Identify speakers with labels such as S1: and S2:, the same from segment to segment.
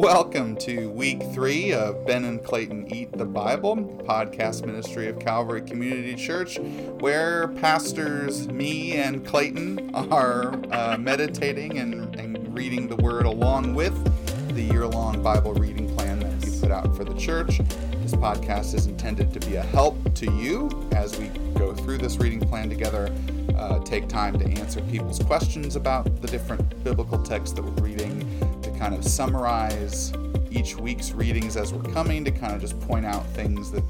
S1: Welcome to week three of Ben and Clayton Eat the Bible, podcast ministry of Calvary Community Church, where pastors, me and Clayton, are uh, meditating and, and reading the Word along with the year long Bible reading plan that we put out for the church. This podcast is intended to be a help to you as we go through this reading plan together. Uh, take time to answer people's questions about the different biblical texts that we're reading kind of summarize each week's readings as we're coming to kind of just point out things that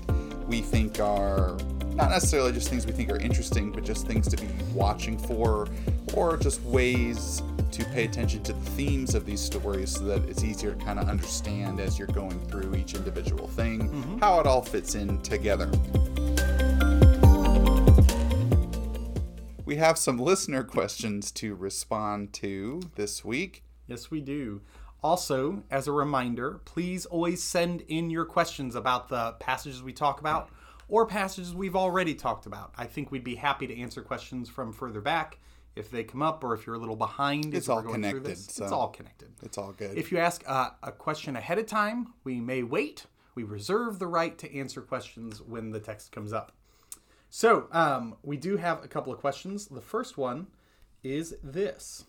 S1: we think are not necessarily just things we think are interesting, but just things to be watching for, or just ways to pay attention to the themes of these stories so that it's easier to kind of understand as you're going through each individual thing mm-hmm. how it all fits in together. We have some listener questions to respond to this week.
S2: Yes, we do. Also, as a reminder, please always send in your questions about the passages we talk about or passages we've already talked about. I think we'd be happy to answer questions from further back if they come up or if you're a little behind.
S1: It's all connected.
S2: So it's all connected.
S1: It's all good.
S2: If you ask uh, a question ahead of time, we may wait. We reserve the right to answer questions when the text comes up. So, um, we do have a couple of questions. The first one is this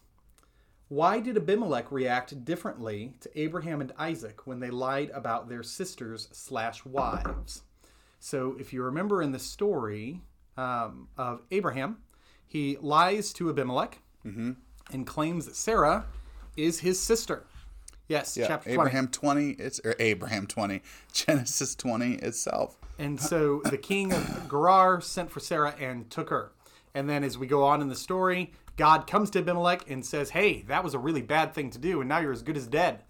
S2: why did Abimelech react differently to Abraham and Isaac when they lied about their sisters slash wives? So, if you remember in the story um, of Abraham, he lies to Abimelech mm-hmm. and claims that Sarah is his sister. Yes,
S1: yeah, chapter 20. Abraham 20, it's or Abraham 20, Genesis 20 itself.
S2: And so the king of Gerar sent for Sarah and took her. And then as we go on in the story, God comes to Abimelech and says, Hey, that was a really bad thing to do, and now you're as good as dead.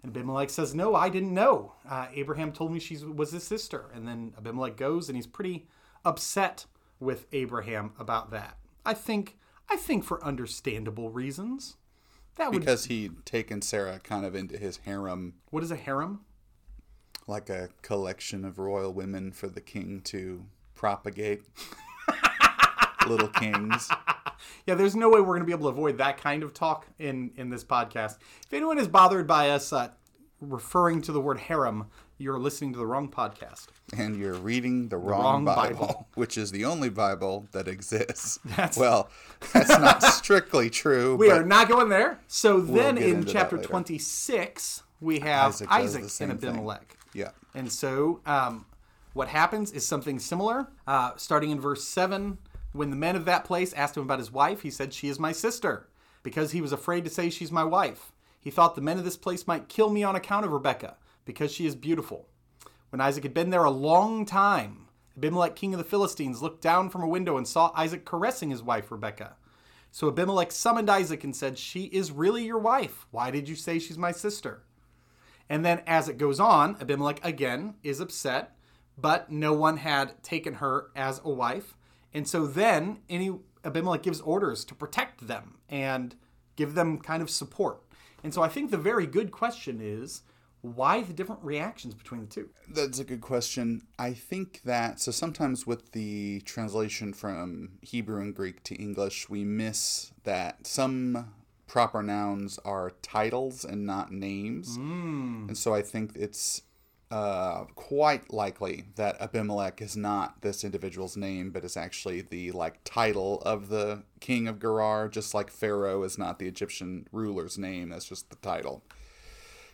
S2: And Abimelech says, No, I didn't know. Uh, Abraham told me she was his sister. And then Abimelech goes and he's pretty upset with Abraham about that. I think I think for understandable reasons.
S1: That would because he'd taken Sarah kind of into his harem.
S2: What is a harem?
S1: Like a collection of royal women for the king to propagate. Little kings
S2: yeah, there's no way we're going to be able to avoid that kind of talk in in this podcast. If anyone is bothered by us uh, referring to the word harem, you're listening to the wrong podcast.
S1: And you're reading the, the wrong, wrong Bible, Bible, which is the only Bible that exists. That's, well, that's not strictly true.
S2: We are not going there. So we'll then in chapter 26, we have Isaac, Isaac and Abimelech.
S1: Thing. Yeah.
S2: And so um, what happens is something similar. Uh, starting in verse 7, when the men of that place asked him about his wife, he said, She is my sister, because he was afraid to say she's my wife. He thought the men of this place might kill me on account of Rebekah, because she is beautiful. When Isaac had been there a long time, Abimelech, king of the Philistines, looked down from a window and saw Isaac caressing his wife Rebekah. So Abimelech summoned Isaac and said, She is really your wife. Why did you say she's my sister? And then as it goes on, Abimelech again is upset, but no one had taken her as a wife. And so then any Abimelech gives orders to protect them and give them kind of support. And so I think the very good question is why the different reactions between the two?
S1: That's a good question. I think that so sometimes with the translation from Hebrew and Greek to English, we miss that some proper nouns are titles and not names. Mm. And so I think it's uh, quite likely that Abimelech is not this individual's name, but is actually the like title of the king of Gerar, just like Pharaoh is not the Egyptian ruler's name. That's just the title,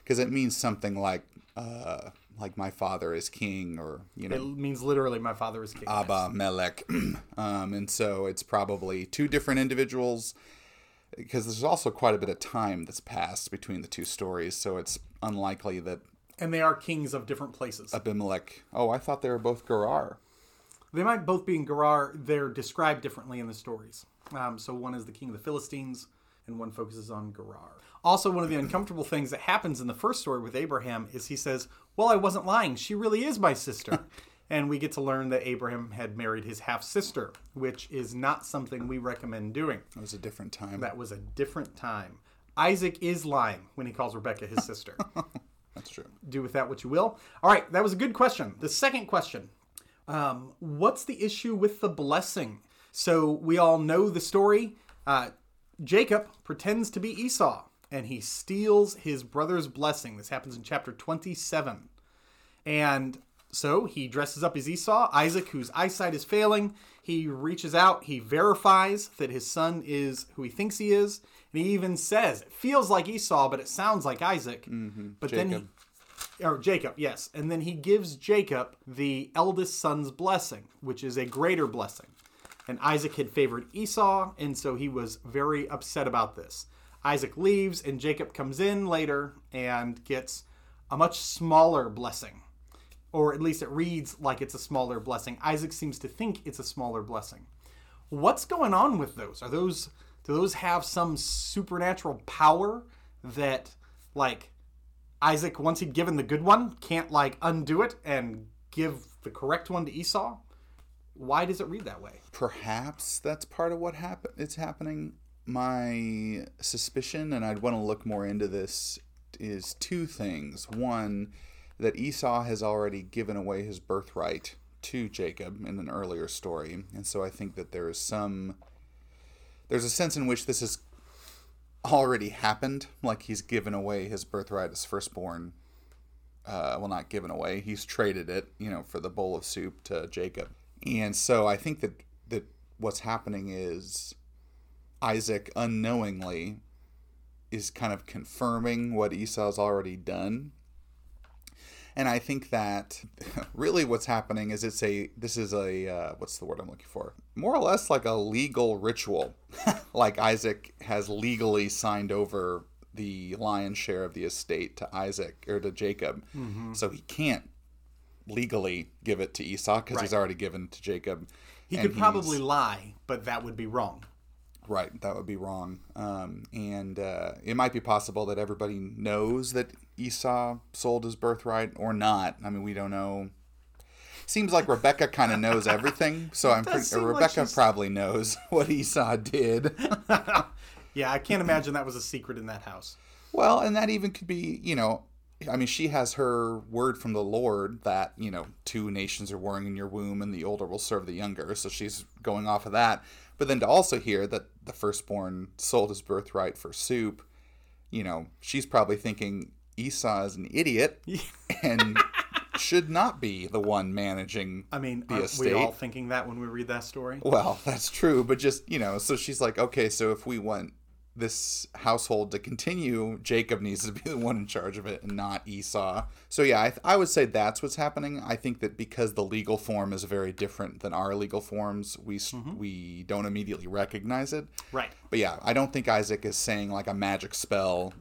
S1: because it means something like uh, like my father is king, or you know,
S2: it means literally my father is king.
S1: Abba. Melech, um, and so it's probably two different individuals. Because there's also quite a bit of time that's passed between the two stories, so it's unlikely that
S2: and they are kings of different places.
S1: Abimelech. Oh, I thought they were both Gerar.
S2: They might both be in Gerar. They're described differently in the stories. Um, so one is the king of the Philistines, and one focuses on Gerar. Also, one of the uncomfortable things that happens in the first story with Abraham is he says, Well, I wasn't lying. She really is my sister. and we get to learn that Abraham had married his half sister, which is not something we recommend doing.
S1: That was a different time.
S2: That was a different time. Isaac is lying when he calls Rebecca his sister.
S1: That's true.
S2: Do with that what you will. All right, that was a good question. The second question um, What's the issue with the blessing? So we all know the story. Uh, Jacob pretends to be Esau, and he steals his brother's blessing. This happens in chapter 27. And so he dresses up as Esau. Isaac, whose eyesight is failing, he reaches out, he verifies that his son is who he thinks he is. And he even says, it feels like Esau, but it sounds like Isaac. Mm-hmm. But then he, or Jacob, yes. And then he gives Jacob the eldest son's blessing, which is a greater blessing. And Isaac had favored Esau, and so he was very upset about this. Isaac leaves, and Jacob comes in later and gets a much smaller blessing. Or at least it reads like it's a smaller blessing. Isaac seems to think it's a smaller blessing. What's going on with those? Are those do those have some supernatural power that like Isaac, once he'd given the good one, can't like undo it and give the correct one to Esau? Why does it read that way?
S1: Perhaps that's part of what happened. it's happening. My suspicion, and I'd want to look more into this, is two things. One, that Esau has already given away his birthright to Jacob in an earlier story, and so I think that there is some. There's a sense in which this has already happened, like he's given away his birthright as firstborn. Uh, well, not given away. He's traded it, you know, for the bowl of soup to Jacob. And so I think that that what's happening is Isaac unknowingly is kind of confirming what Esau's already done. And I think that really what's happening is it's a this is a uh, what's the word I'm looking for? More or less like a legal ritual. like Isaac has legally signed over the lion's share of the estate to Isaac or to Jacob. So he can't legally give it to Esau because he's already given to Jacob.
S2: He could probably lie, but that would be wrong.
S1: Right, that would be wrong. Um, and uh, it might be possible that everybody knows that Esau sold his birthright or not. I mean, we don't know. Seems like Rebecca kind of knows everything, so I'm pretty.
S2: seem like
S1: Rebecca probably knows what Esau did.
S2: Yeah, I can't imagine that was a secret in that house.
S1: Well, and that even could be, you know, I mean, she has her word from the Lord that, you know, two nations are warring in your womb and the older will serve the younger. So she's going off of that. But then to also hear that the firstborn sold his birthright for soup, you know, she's probably thinking Esau is an idiot and should not be the one managing
S2: I mean,
S1: the
S2: aren't
S1: estate.
S2: we all thinking that when we read that story?
S1: Well, that's true, but just, you know, so she's like, okay, so if we want this household to continue, Jacob needs to be the one in charge of it and not Esau. So, yeah, I, th- I would say that's what's happening. I think that because the legal form is very different than our legal forms, we, s mm-hmm. we don't immediately recognize it.
S2: Right.
S1: But yeah, I don't think Isaac is saying like a magic spell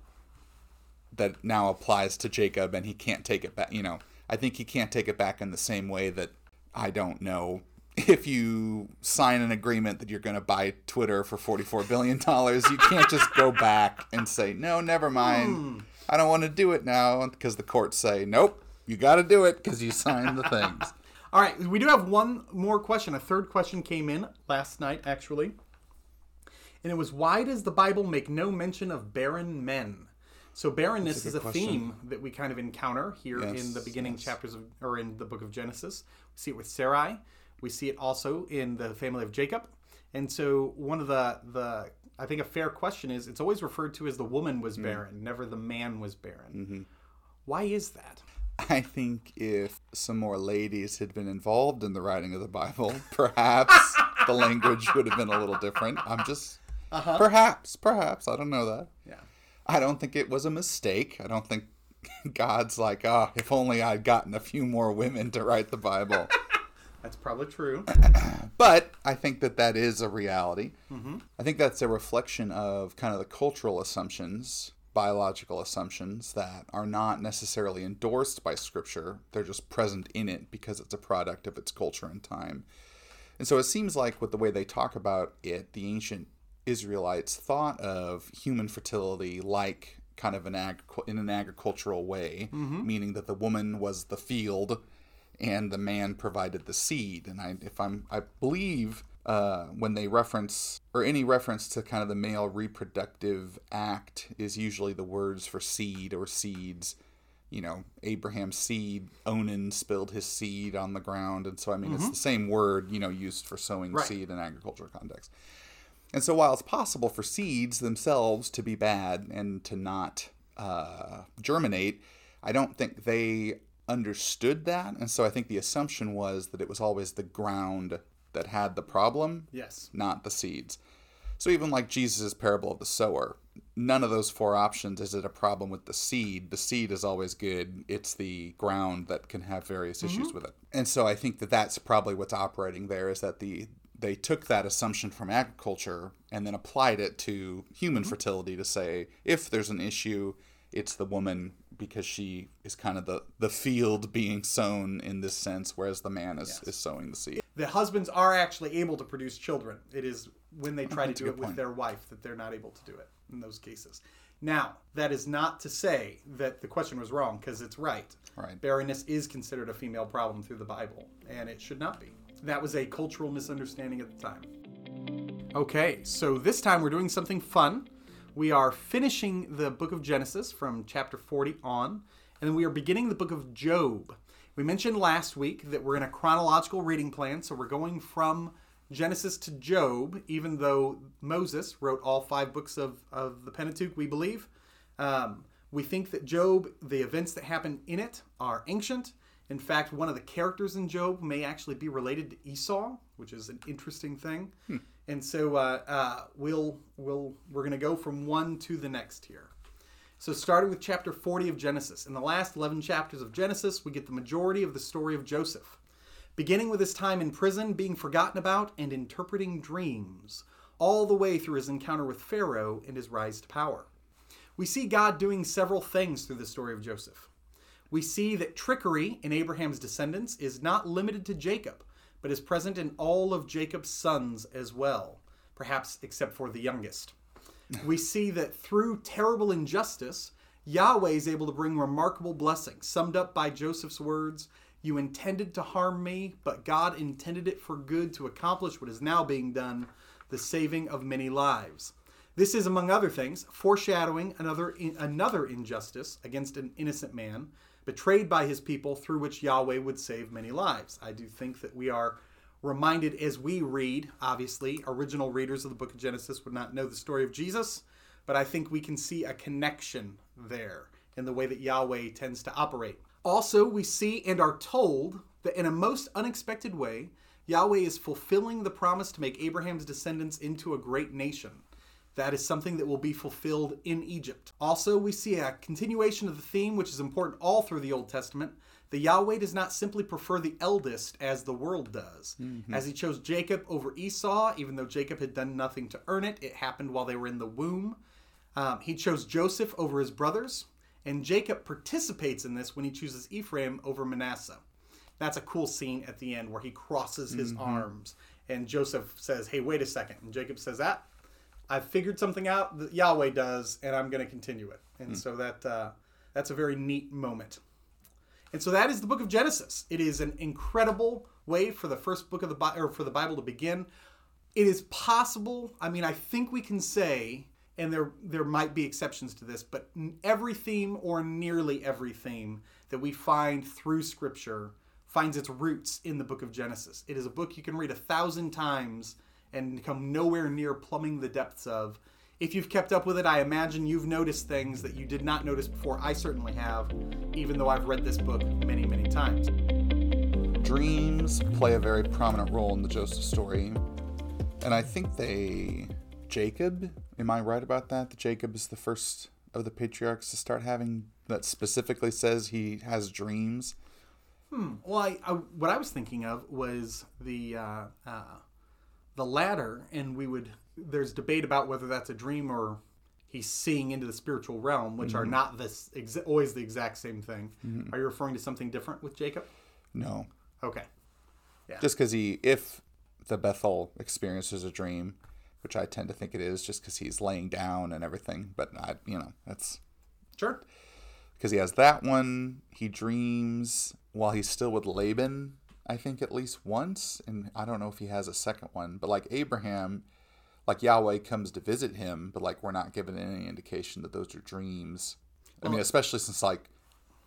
S1: that now applies to Jacob and he can't take it back. You know, I think he can't take it back in the same way that I don't know if you sign an agreement that you're going to buy Twitter for $44 billion, you can't just go back and say, no, never mind. Hmm. I don't want to do it now because the courts say, nope, you got to do it because you signed the things.
S2: All right, we do have one more question. A third question came in last night, actually. And it was why does the Bible make no mention of barren men? So barrenness is a
S1: good
S2: theme that we kind of encounter here in the beginning
S1: yes.
S2: chapters of or in the book of Genesis. We see it with Sarai. We see it also in the family of Jacob. And so one of the the I think a fair question is it's always referred to as the woman was mm. barren, never the man was barren. Mm-hmm. Why is that?
S1: I think if some more ladies had been involved in the writing of the Bible, perhaps the language would have been a little different. I'm just, uh-huh. perhaps, perhaps, I don't know that. I don't think it was a mistake. I don't think God's like, ah, if only I'd gotten a few more women to write the Bible.
S2: That's probably true.
S1: but I think that that is a reality. I think that's a reflection of kind of the cultural assumptions, biological assumptions that are not necessarily endorsed by Scripture. They're just present in it because it's a product of its culture and time. And so it seems like with the way they talk about it, the ancient Israelites thought of human fertility like kind of an ag- in an agricultural way, meaning that the woman was the field and the man provided the seed. And I, if I'm, I believe uh, when they reference or any reference to kind of the male reproductive act is usually the words for seed or seeds. You know, Abraham's seed, Onan spilled his seed on the ground, and so I mean it's the same word you know used for sowing
S2: Right.
S1: seed in agricultural context. And so, while it's possible for seeds themselves to be bad and to not uh, germinate, I don't think they understood that. And so, I think the assumption was that it was always the ground that had the problem,
S2: Yes.
S1: not the seeds. So, even like Jesus' parable of the sower, none of those four options is it a problem with the seed. The seed is always good, it's the ground that can have various issues with it. And so, I think that that's probably what's operating there is that the they took that assumption from agriculture and then applied it to human mm-hmm. fertility to say if there's an issue it's the woman because she is kind of the, the field being sown in this sense whereas the man is, is sowing the seed
S2: The husbands are actually able to produce children. It is when they try to do it with their wife that they're not able to do it in those cases. Now, that is not to say that the question was wrong because it's right.
S1: Right.
S2: Barrenness is considered a female problem through the Bible, and it should not be. That was a cultural misunderstanding at the time. Okay, so this time we're doing something fun. We are finishing the book of Genesis from chapter 40 on, and then we are beginning the book of Job. We mentioned last week that we're in a chronological reading plan, so we're going from Genesis to Job, even though Moses wrote all five books of, of the Pentateuch, we believe. Um, we think that Job, the events that happen in it, are ancient. In fact, one of the characters in Job may actually be related to Esau, which is an interesting thing. And so uh, uh, we'll we'll we're going to go from one to the next here. So starting with chapter 40 of Genesis. In the last 11 chapters of Genesis, we get the majority of the story of Joseph, beginning with his time in prison, being forgotten about, and interpreting dreams, all the way through his encounter with Pharaoh and his rise to power. We see God doing several things through the story of Joseph. We see that trickery in Abraham's descendants is not limited to Jacob, but is present in all of Jacob's sons as well, perhaps except for the youngest. We see that through terrible injustice, Yahweh is able to bring remarkable blessings, summed up by Joseph's words You intended to harm me, but God intended it for good to accomplish what is now being done, the saving of many lives. This is, among other things, foreshadowing another another injustice against an innocent man, betrayed by his people, through which Yahweh would save many lives. I do think that we are reminded as we read, obviously, original readers of the book of Genesis would not know the story of Jesus, but I think we can see a connection there in the way that Yahweh tends to operate. Also, we see and are told that in a most unexpected way, Yahweh is fulfilling the promise to make Abraham's descendants into a great nation. That is something that will be fulfilled in Egypt. Also, we see a continuation of the theme, which is important all through the Old Testament. The Yahweh does not simply prefer the eldest as the world does. Mm-hmm. As he chose Jacob over Esau, even though Jacob had done nothing to earn it, it happened while they were in the womb. Um, he chose Joseph over his brothers, and Jacob participates in this when he chooses Ephraim over Manasseh. That's a cool scene at the end where he crosses his mm-hmm. arms, and Joseph says, Hey, wait a second. And Jacob says, That I've figured something out that Yahweh does, and I'm going to continue it. And so that uh, that's a very neat moment. And so that is the book of Genesis. It is an incredible way for the first book of the Bible, or for the Bible to begin. It is possible. I mean, I think we can say, and there there might be exceptions to this, but every theme or nearly every theme that we find through Scripture finds its roots in the book of Genesis. It is a book you can read a thousand times and come nowhere near plumbing the depths of. If you've kept up with it, I imagine you've noticed things that you did not notice before. I certainly have, even though I've read this book many, many times.
S1: dreams play a very prominent role in the Joseph story. And I think they. Jacob, am I right about that? That Jacob is the first of the patriarchs to start having. That specifically says he has dreams. Hmm.
S2: Well, I, I, what I was thinking of was the uh, uh, the ladder, and we would. There's debate about whether that's a dream or he's seeing into the spiritual realm, which are mm-hmm. not this exa- always the exact same thing. Mm-hmm. Are you referring to something different with Jacob?
S1: No.
S2: Okay.
S1: Just because he. If the Bethel experience is a dream, which I tend to think it is, just because he's laying down and everything. But, I, you know, that's.
S2: Sure.
S1: because he has that one. He dreams while he's still with Laban, I think at least once, and I don't know if he has a second one. But like Abraham, like Yahweh comes to visit him, but like we're not given any indication that those are dreams. I mean, especially since like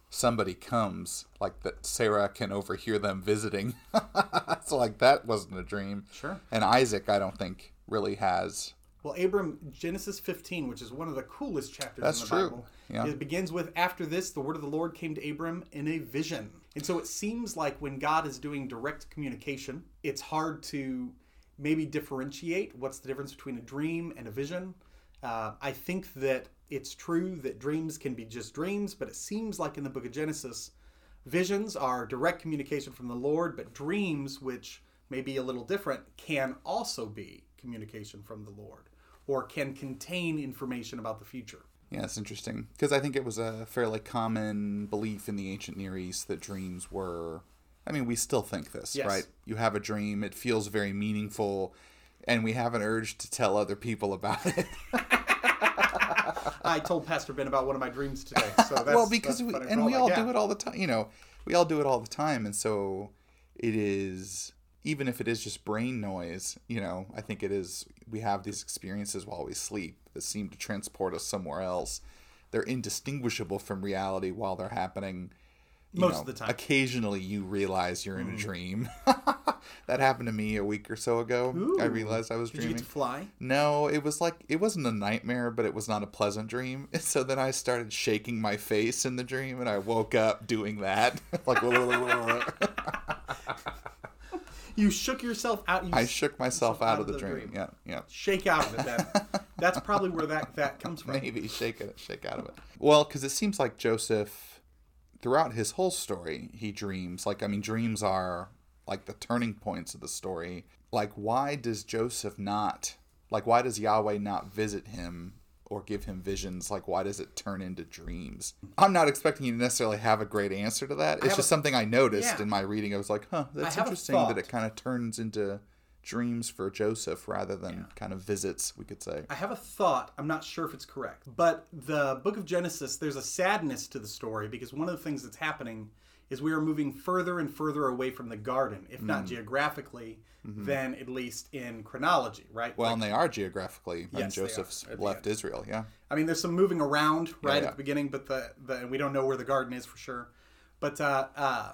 S1: somebody comes, like that Sarah can overhear them visiting. so like that wasn't a dream.
S2: Sure.
S1: And Isaac, I don't think really has.
S2: Well, Abram, Genesis 15, which is one of the coolest chapters
S1: That's
S2: in the
S1: true.
S2: Bible,
S1: Yeah.
S2: it begins with After this, the word of the Lord came to Abram in a vision. And so it seems like when God is doing direct communication, it's hard to maybe differentiate what's the difference between a dream and a vision. Uh, I think that it's true that dreams can be just dreams, but it seems like in the book of Genesis, visions are direct communication from the Lord, but dreams, which may be a little different, can also be communication from the Lord or can contain information about the future.
S1: Yeah, it's interesting because I think it was a fairly common belief in the ancient Near East that dreams were. I mean, we still think this,
S2: Yes.
S1: right? You have a dream, it feels very meaningful, and we have an urge to tell other people about it.
S2: I told Pastor Ben about one of my dreams today. So that's,
S1: well, because we and we all
S2: yeah.
S1: do it all the time. You know, we all do it all the time, and so it is. Even if it is just brain noise, you know, I think it is. We have these experiences while we sleep that seem to transport us somewhere else. They're indistinguishable from reality while they're happening.
S2: Most
S1: know,
S2: of the time.
S1: Occasionally, you realize you're in a mm. dream. that happened to me a week or so ago. I realized I was
S2: Did you
S1: dreaming.
S2: get to fly?
S1: No, it was like it wasn't a nightmare, but it was not a pleasant dream. So then I started shaking my face in the dream, and I woke up doing that, like
S2: You shook yourself out. You
S1: I shook myself out of the dream. Yeah, yeah.
S2: shake out of it. Then that's probably where that that comes from.
S1: Maybe shake it, shake out of it. Well, because it seems like Joseph, throughout his whole story, he dreams. Like I mean, dreams are like the turning points of the story. Like, why does Joseph not? Like, why does Yahweh not visit him or give him visions? Like, why does it turn into dreams? I'm not expecting you to necessarily have a great answer to that. It's just
S2: a-
S1: something I noticed
S2: Yeah.
S1: in my reading. I was like, huh, that's interesting that it kind of turns into dreams for Joseph rather than kind of visits, we could say.
S2: I have a thought. I'm not sure if it's correct, but the book of Genesis, there's a sadness to the story because one of the things that's happening is we are moving further and further away from the garden, if
S1: Mm.
S2: not geographically, then at least in chronology, right?
S1: Mm-hmm. Well,
S2: Like,
S1: and they are geographically when
S2: Yes,
S1: Joseph's left. Israel. Yeah,
S2: I mean, there's some moving around right
S1: yeah.
S2: at the beginning, but the, the and we don't know where the garden is for sure. But uh, uh,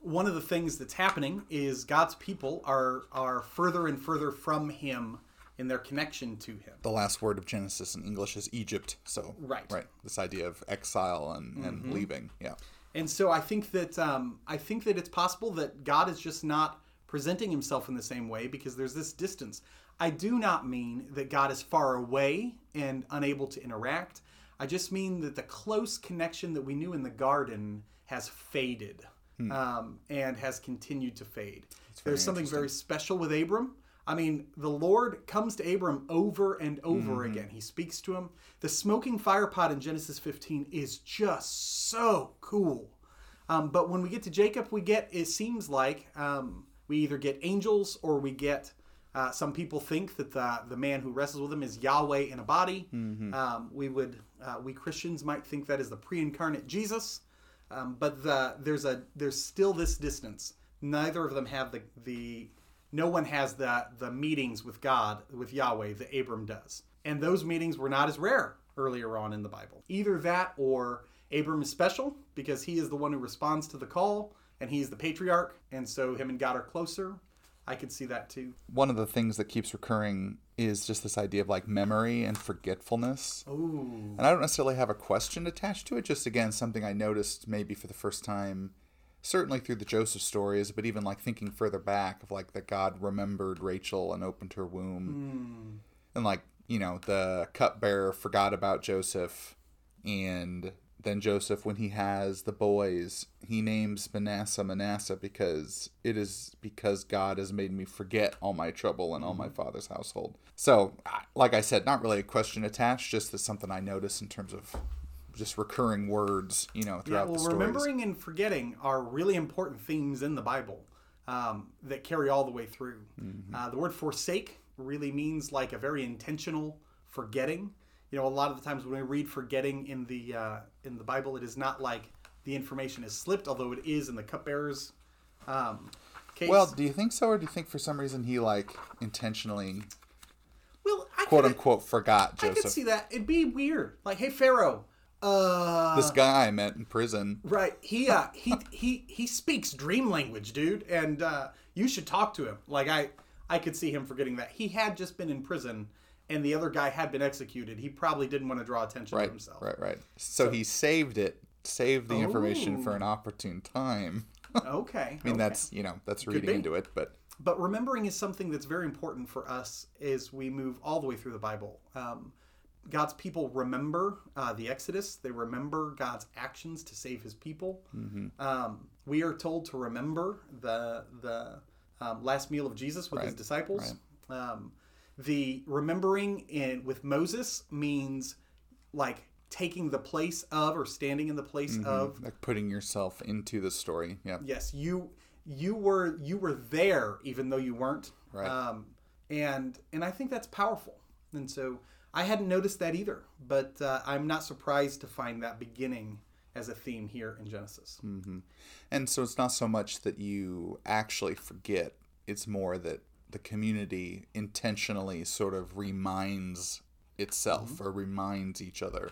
S2: one of the things that's happening is God's people are are further and further from Him in their connection to Him.
S1: the last word of Genesis in English is Egypt. So
S2: Right. Mm-hmm.
S1: right. This idea of exile and, and leaving. Yeah,
S2: And so I think that um, I think that it's possible that God is just not presenting Himself in the same way because there's this distance. I do not mean that God is far away and unable to interact. I just mean that the close connection that we knew in the garden has faded um, and has continued to fade. There's something very special with Abram. I mean, the Lord comes to Abram over and over again. He speaks to him. The smoking fire pot in Genesis 15 is just so cool. Um, but when we get to Jacob, we get, it seems like um, we either get angels or we get, uh, some people think that the, the man who wrestles with him is Yahweh in a body. Um, we would, uh, we Christians might think that is the pre incarnate Jesus. Um, but the, there's a there's still this distance. Neither of them have the the no one has the the meetings with God with Yahweh that Abram does, and those meetings were not as rare earlier on in the Bible. Either that or Abram is special because he is the one who responds to the call and he's the patriarch, and so him and God are closer. I could see that too.
S1: one of the things that keeps recurring is just this idea of like memory and forgetfulness.
S2: Ooh,
S1: And I don't necessarily have a question attached to it. Just again, something I noticed maybe for the first time, certainly through the Joseph stories, but even like thinking further back of like that God remembered Rachel and opened her womb, hmm. and like you know the cupbearer forgot about Joseph, and then Joseph, when he has the boys, he names Manasseh Manasseh because it is because God has made me forget all my trouble and all my hmm. father's household. So, like I said, not really a question attached, just something I notice in terms of just recurring words, you know,
S2: yeah.
S1: throughout
S2: Well,
S1: the stories.
S2: remembering and forgetting are really important themes in the Bible um, that carry all the way through.
S1: Mm-hmm.
S2: Uh, the word forsake really means like a very intentional forgetting. You know, a lot of the times when we read forgetting in the uh, in the Bible, it is not like the information is slipped, although it is in the cupbearer's um, case.
S1: Well, do you think so, or do you think for some reason he like intentionally,
S2: well, I
S1: quote
S2: could,
S1: unquote, forgot Joseph.
S2: I could see that. It'd be weird. Like, hey, Pharaoh. Uh,
S1: This guy I met in prison.
S2: Right. He uh he he he speaks dream language, dude, and uh you should talk to him. Like I I could see him forgetting that. He had just been in prison and the other guy had been executed. He probably didn't want to draw attention
S1: right,
S2: to himself.
S1: Right, right. So, he saved it, saved the information for
S2: Oh.
S1: an opportune time.
S2: Okay.
S1: I mean, that's you know that's reading into it, but
S2: but remembering is something that's very important for us as we move all the way through the Bible. Um, God's people remember uh, the Exodus. They remember God's actions to save His people. Um, we are told to remember the the um, last meal of Jesus with His
S1: Right,
S2: disciples. Um, the remembering in with Moses means like taking the place of or standing in the place of
S1: like putting yourself into the story. Yeah.
S2: yes you you were you were there even though you weren't
S1: Right.
S2: um, and and i think that's powerful and so i hadn't noticed that either but uh, i'm not surprised to find that beginning as a theme here in genesis.
S1: And so it's not so much that you actually forget, it's more that the community intentionally sort of reminds itself
S2: Mm-hmm.
S1: or reminds each other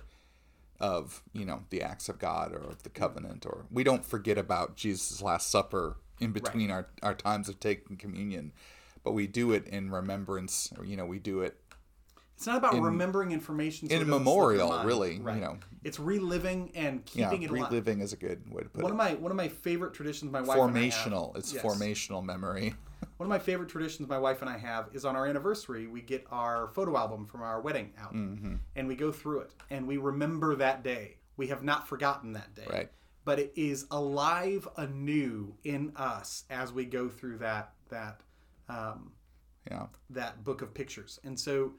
S1: of, you know, the acts of God or of the covenant or we don't forget about Jesus' last supper in between our, our times of taking communion, but we do it in remembrance or you know, we do it
S2: it's not about remembering information so
S1: in
S2: it doesn't slip your
S1: memorial, really, you know.
S2: it's reliving and
S1: yeah,
S2: keeping it alive
S1: reliving is a good way to put
S2: one
S1: it.
S2: of my one of my favorite traditions my wife and I have-
S1: formational. It's
S2: Yes.
S1: formational memory.
S2: One of my favorite traditions my wife and I have is on our anniversary, we get our photo album from our wedding out
S1: Mm-hmm.
S2: and we go through it and we remember that day. We have not forgotten that day.
S1: Right.
S2: But it is alive anew in us as we go through that that um,
S1: Yeah.
S2: that book of pictures. And so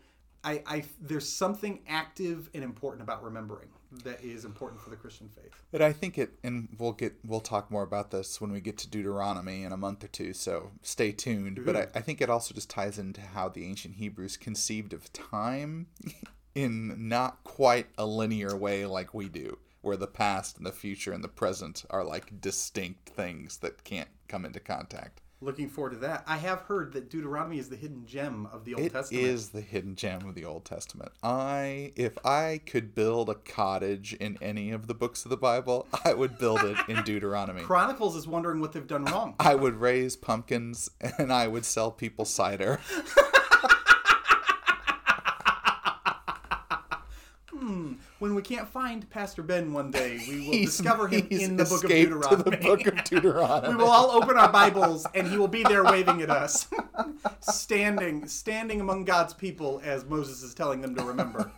S2: I, I there's something active and important about remembering that is important for the Christian faith.
S1: But I think it, and we'll get we'll talk more about this when we get to Deuteronomy in a month or two. So stay tuned. But I, I think it also just ties into how the ancient Hebrews conceived of time in not quite a linear way like we do, where the past and the future and the present are like distinct things that can't come into contact.
S2: Looking forward to that. I have heard that Deuteronomy is the hidden gem of the Old
S1: It
S2: Testament.
S1: is the hidden gem of the Old Testament. I, if I could build a cottage in any of the books of the Bible, I would build it in Deuteronomy.
S2: Chronicles is wondering what they've done wrong.
S1: I would raise pumpkins and I would sell people cider.
S2: Hmm, when we can't find Pastor Ben one day, we will discover him
S1: he's
S2: in the book of
S1: escaped
S2: Deuteronomy.
S1: To the book of Deuteronomy.
S2: we will all open our Bibles and he will be there waving at us, standing, standing among God's people as Moses is telling them to remember.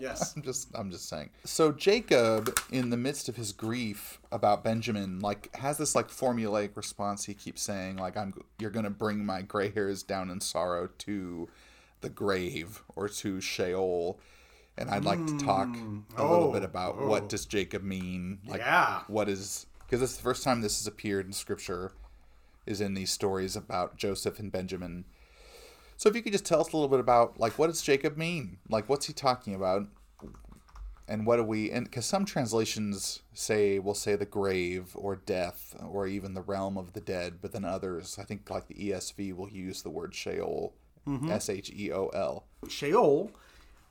S2: Yes.
S1: I'm just I'm just saying. So Jacob, in the midst of his grief about Benjamin, like has this like formulaic response. He keeps saying like I'm you're gonna bring my gray hairs down in sorrow to the grave or to Sheol. And I'd like to talk hmm. a little
S2: Oh,
S1: bit about oh. what does Jacob mean? Like
S2: Yeah.
S1: what is because this is the first time this has appeared in scripture is in these stories about Joseph and Benjamin. So if you could just tell us a little bit about like what does Jacob mean? Like what's he talking about? And what do we and cuz some translations say will say the grave or death or even the realm of the dead, but then others, I think like the ESV will use the word Sheol, mm-hmm. S H E O L.
S2: Sheol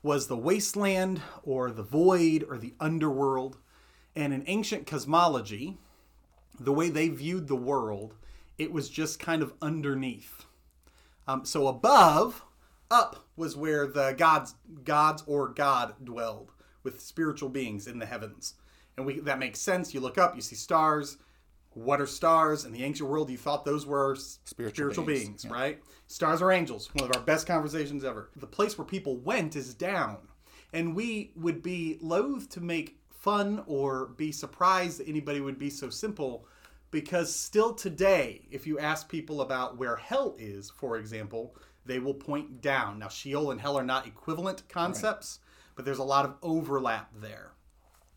S2: was the wasteland or the void or the underworld. And in ancient cosmology, the way they viewed the world, it was just kind of underneath. Um, so above, up was where the gods, gods or God dwelled with spiritual beings in the heavens, and we that makes sense. You look up, you see stars. What are stars? In the ancient world, you thought those were s-
S1: Spiritual
S2: beings,
S1: beings,
S2: right? Stars are angels. One of our best conversations ever. The place where people went is down, and we would be loath to make fun or be surprised that anybody would be so simple because still today, if you ask people about where hell is, for example, they will point down. Now, Sheol and hell are not equivalent concepts, but there's a lot of overlap there.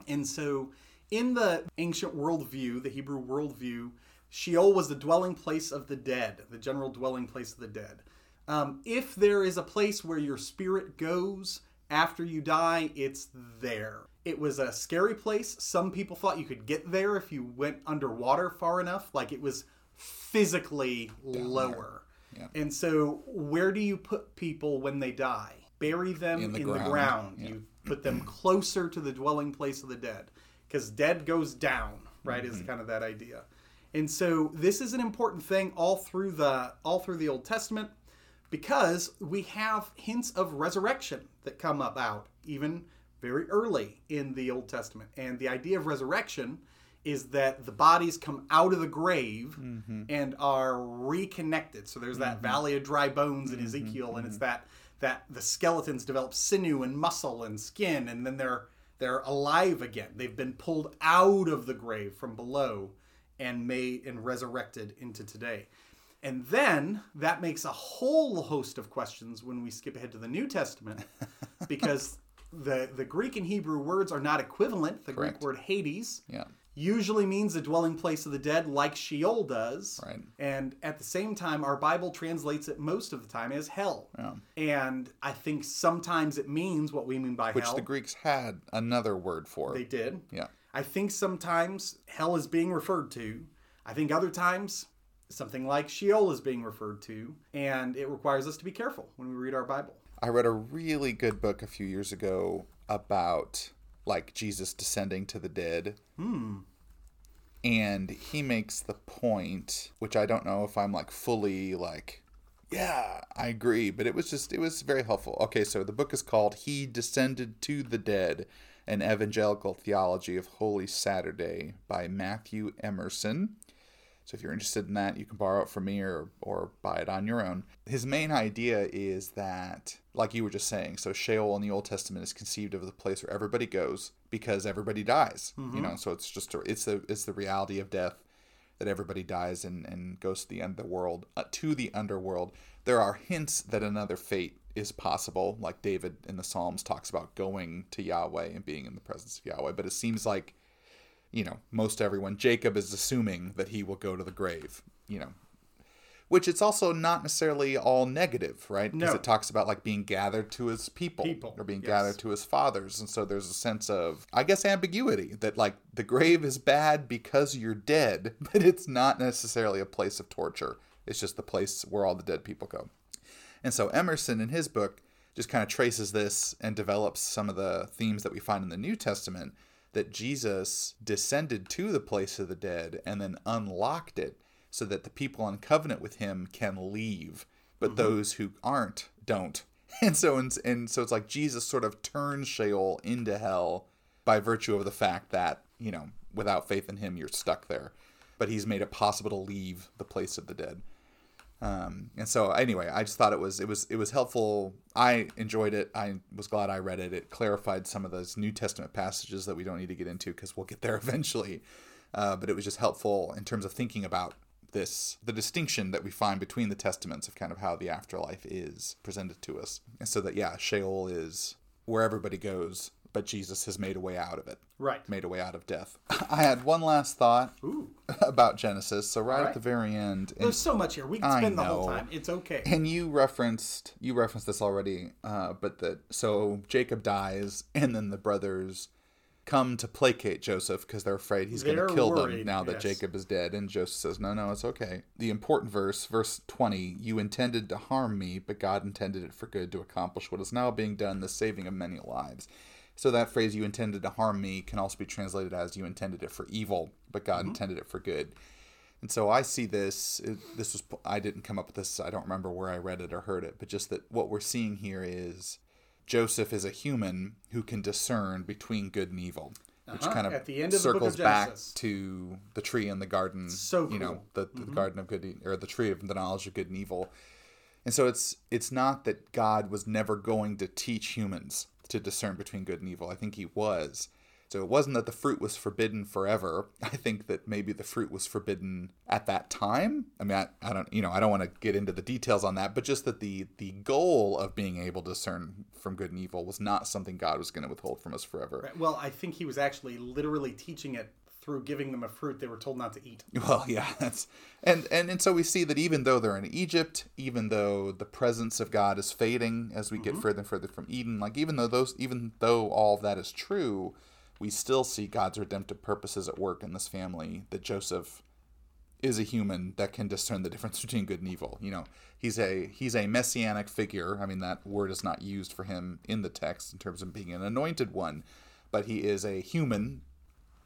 S2: And so, in the ancient worldview, the Hebrew worldview, Sheol was the dwelling place of the dead, the general dwelling place of the dead. Um, if there is a place where your spirit goes after you die, it's there. It was a scary place. Some people thought you could get there if you went underwater far enough. Like it was physically lower.
S1: Yeah.
S2: And so, where do you put people when they die? Bury them in
S1: the
S2: the ground.
S1: ground. Yeah.
S2: You put them closer to the dwelling place of the dead because dead goes down right is
S1: Mm-hmm.
S2: kind of that idea and so this is an important thing all through the all through the old testament because we have hints of resurrection that come up out even very early in the Old Testament. And the idea of resurrection is that the bodies come out of the grave mm-hmm. and are reconnected. So there's that mm-hmm. valley of dry bones in mm-hmm. Ezekiel, and it's that that the skeletons develop sinew and muscle and skin, and then they're they're alive again. They've been pulled out of the grave from below and made and resurrected into today. And then that makes a whole host of questions when we skip ahead to the New Testament because the the Greek and Hebrew words are not equivalent. The
S1: Correct.
S2: Greek word Hades
S1: Yeah.
S2: Usually means the dwelling place of the dead like Sheol does.
S1: Right.
S2: And at the same time our Bible translates it most of the time as hell.
S1: Yeah.
S2: And I think sometimes it means what we mean by
S1: Which
S2: hell.
S1: Which the Greeks had another word for.
S2: they did.
S1: yeah.
S2: I think sometimes hell is being referred to. I think other times something like Sheol is being referred to, and it requires us to be careful when we read our Bible.
S1: I read a really good book a few years ago about like Jesus descending to the dead.
S2: Hmm.
S1: And he makes the point, which I don't know if I'm like fully like, yeah, I agree, but it was just, it was very helpful. Okay, so the book is called He Descended to the Dead An Evangelical Theology of Holy Saturday by Matthew Emerson. So if you're interested in that, you can borrow it from me or, or buy it on your own. His main idea is that, like you were just saying, so Sheol in the Old Testament is conceived of as the place where everybody goes because everybody dies. You know, so it's just a, it's the it's the reality of death that everybody dies and, and goes to the end of the world uh, to the underworld. There are hints that another fate is possible, like David in the Psalms talks about going to Yahweh and being in the presence of Yahweh. But it seems like you know, most everyone, Jacob is assuming that he will go to the grave, you know, which it's also not necessarily all negative, right? Because
S2: No.
S1: it talks about like being gathered to his people,
S2: People,
S1: or being
S2: yes.
S1: gathered to his fathers. And so there's a sense of, I guess, ambiguity that like the grave is bad because you're dead, but it's not necessarily a place of torture. It's just the place where all the dead people go. And so Emerson, in his book, just kind of traces this and develops some of the themes that we find in the New Testament that Jesus descended to the place of the dead and then unlocked it so that the people on covenant with him can leave, but those who aren't don't. And so and, and so it's like Jesus sort of turns Sheol into hell by virtue of the fact that, you know, without faith in him you're stuck there. But he's made it possible to leave the place of the dead. Um, and so anyway, I just thought it was it was it was helpful. I enjoyed it. I was glad I read it. It clarified some of those New Testament passages that we don't need to get into because we'll get there eventually. Uh, but it was just helpful in terms of thinking about this the distinction that we find between the testaments of kind of how the afterlife is presented to us. And so that yeah, Sheol is where everybody goes, but Jesus has made a way out of it.
S2: Right.
S1: Made a way out of death. I had one last thought
S2: Ooh.
S1: about Genesis. So right,
S2: All
S1: at the very end, and
S2: There's so much here. We can spend the whole time. It's okay.
S1: and you referenced you referenced this already, uh, but that so Jacob dies, and then the brothers come to placate Joseph because they're afraid he's going to kill them now that
S2: yes.
S1: Jacob is dead. And Joseph says, "No, no, it's okay." The important verse, verse twenty: "You intended to harm me, but God intended it for good to accomplish what is now being done, the saving of many lives." So that phrase, "You intended to harm me," can also be translated as "You intended it for evil, but God
S2: Mm-hmm.
S1: intended it for good." And so I see this. It, this was I didn't come up with this. I don't remember where I read it or heard it, but just that what we're seeing here is Joseph is a human who can discern between good and evil, which
S2: Uh-huh.
S1: kind of
S2: At the end of the
S1: circles
S2: of
S1: back to the tree in the garden.
S2: So
S1: you know
S2: cool. Mm-hmm.
S1: the, the garden of good or the tree of the knowledge of good and evil. And so it's it's not that God was never going to teach humans to discern between good and evil. I think he was. So it wasn't that the fruit was forbidden forever. I think that maybe the fruit was forbidden at that time. I mean, I, I don't, you know, I don't want to get into the details on that, but just that the the goal of being able to discern from good and evil was not something God was going to withhold from us forever.
S2: Right. Well, I think he was actually literally teaching it through giving them a fruit they were told not to eat.
S1: Well, yeah, that's and, and and so we see that even though they're in Egypt, even though the presence of God is fading as we get mm-hmm. further and further from Eden, like even though those even though all of that is true, we still see God's redemptive purposes at work in this family. That Joseph is a human that can discern the difference between good and evil. You know, he's a he's a messianic figure. I mean, that word is not used for him in the text in terms of being an anointed one, but he is a human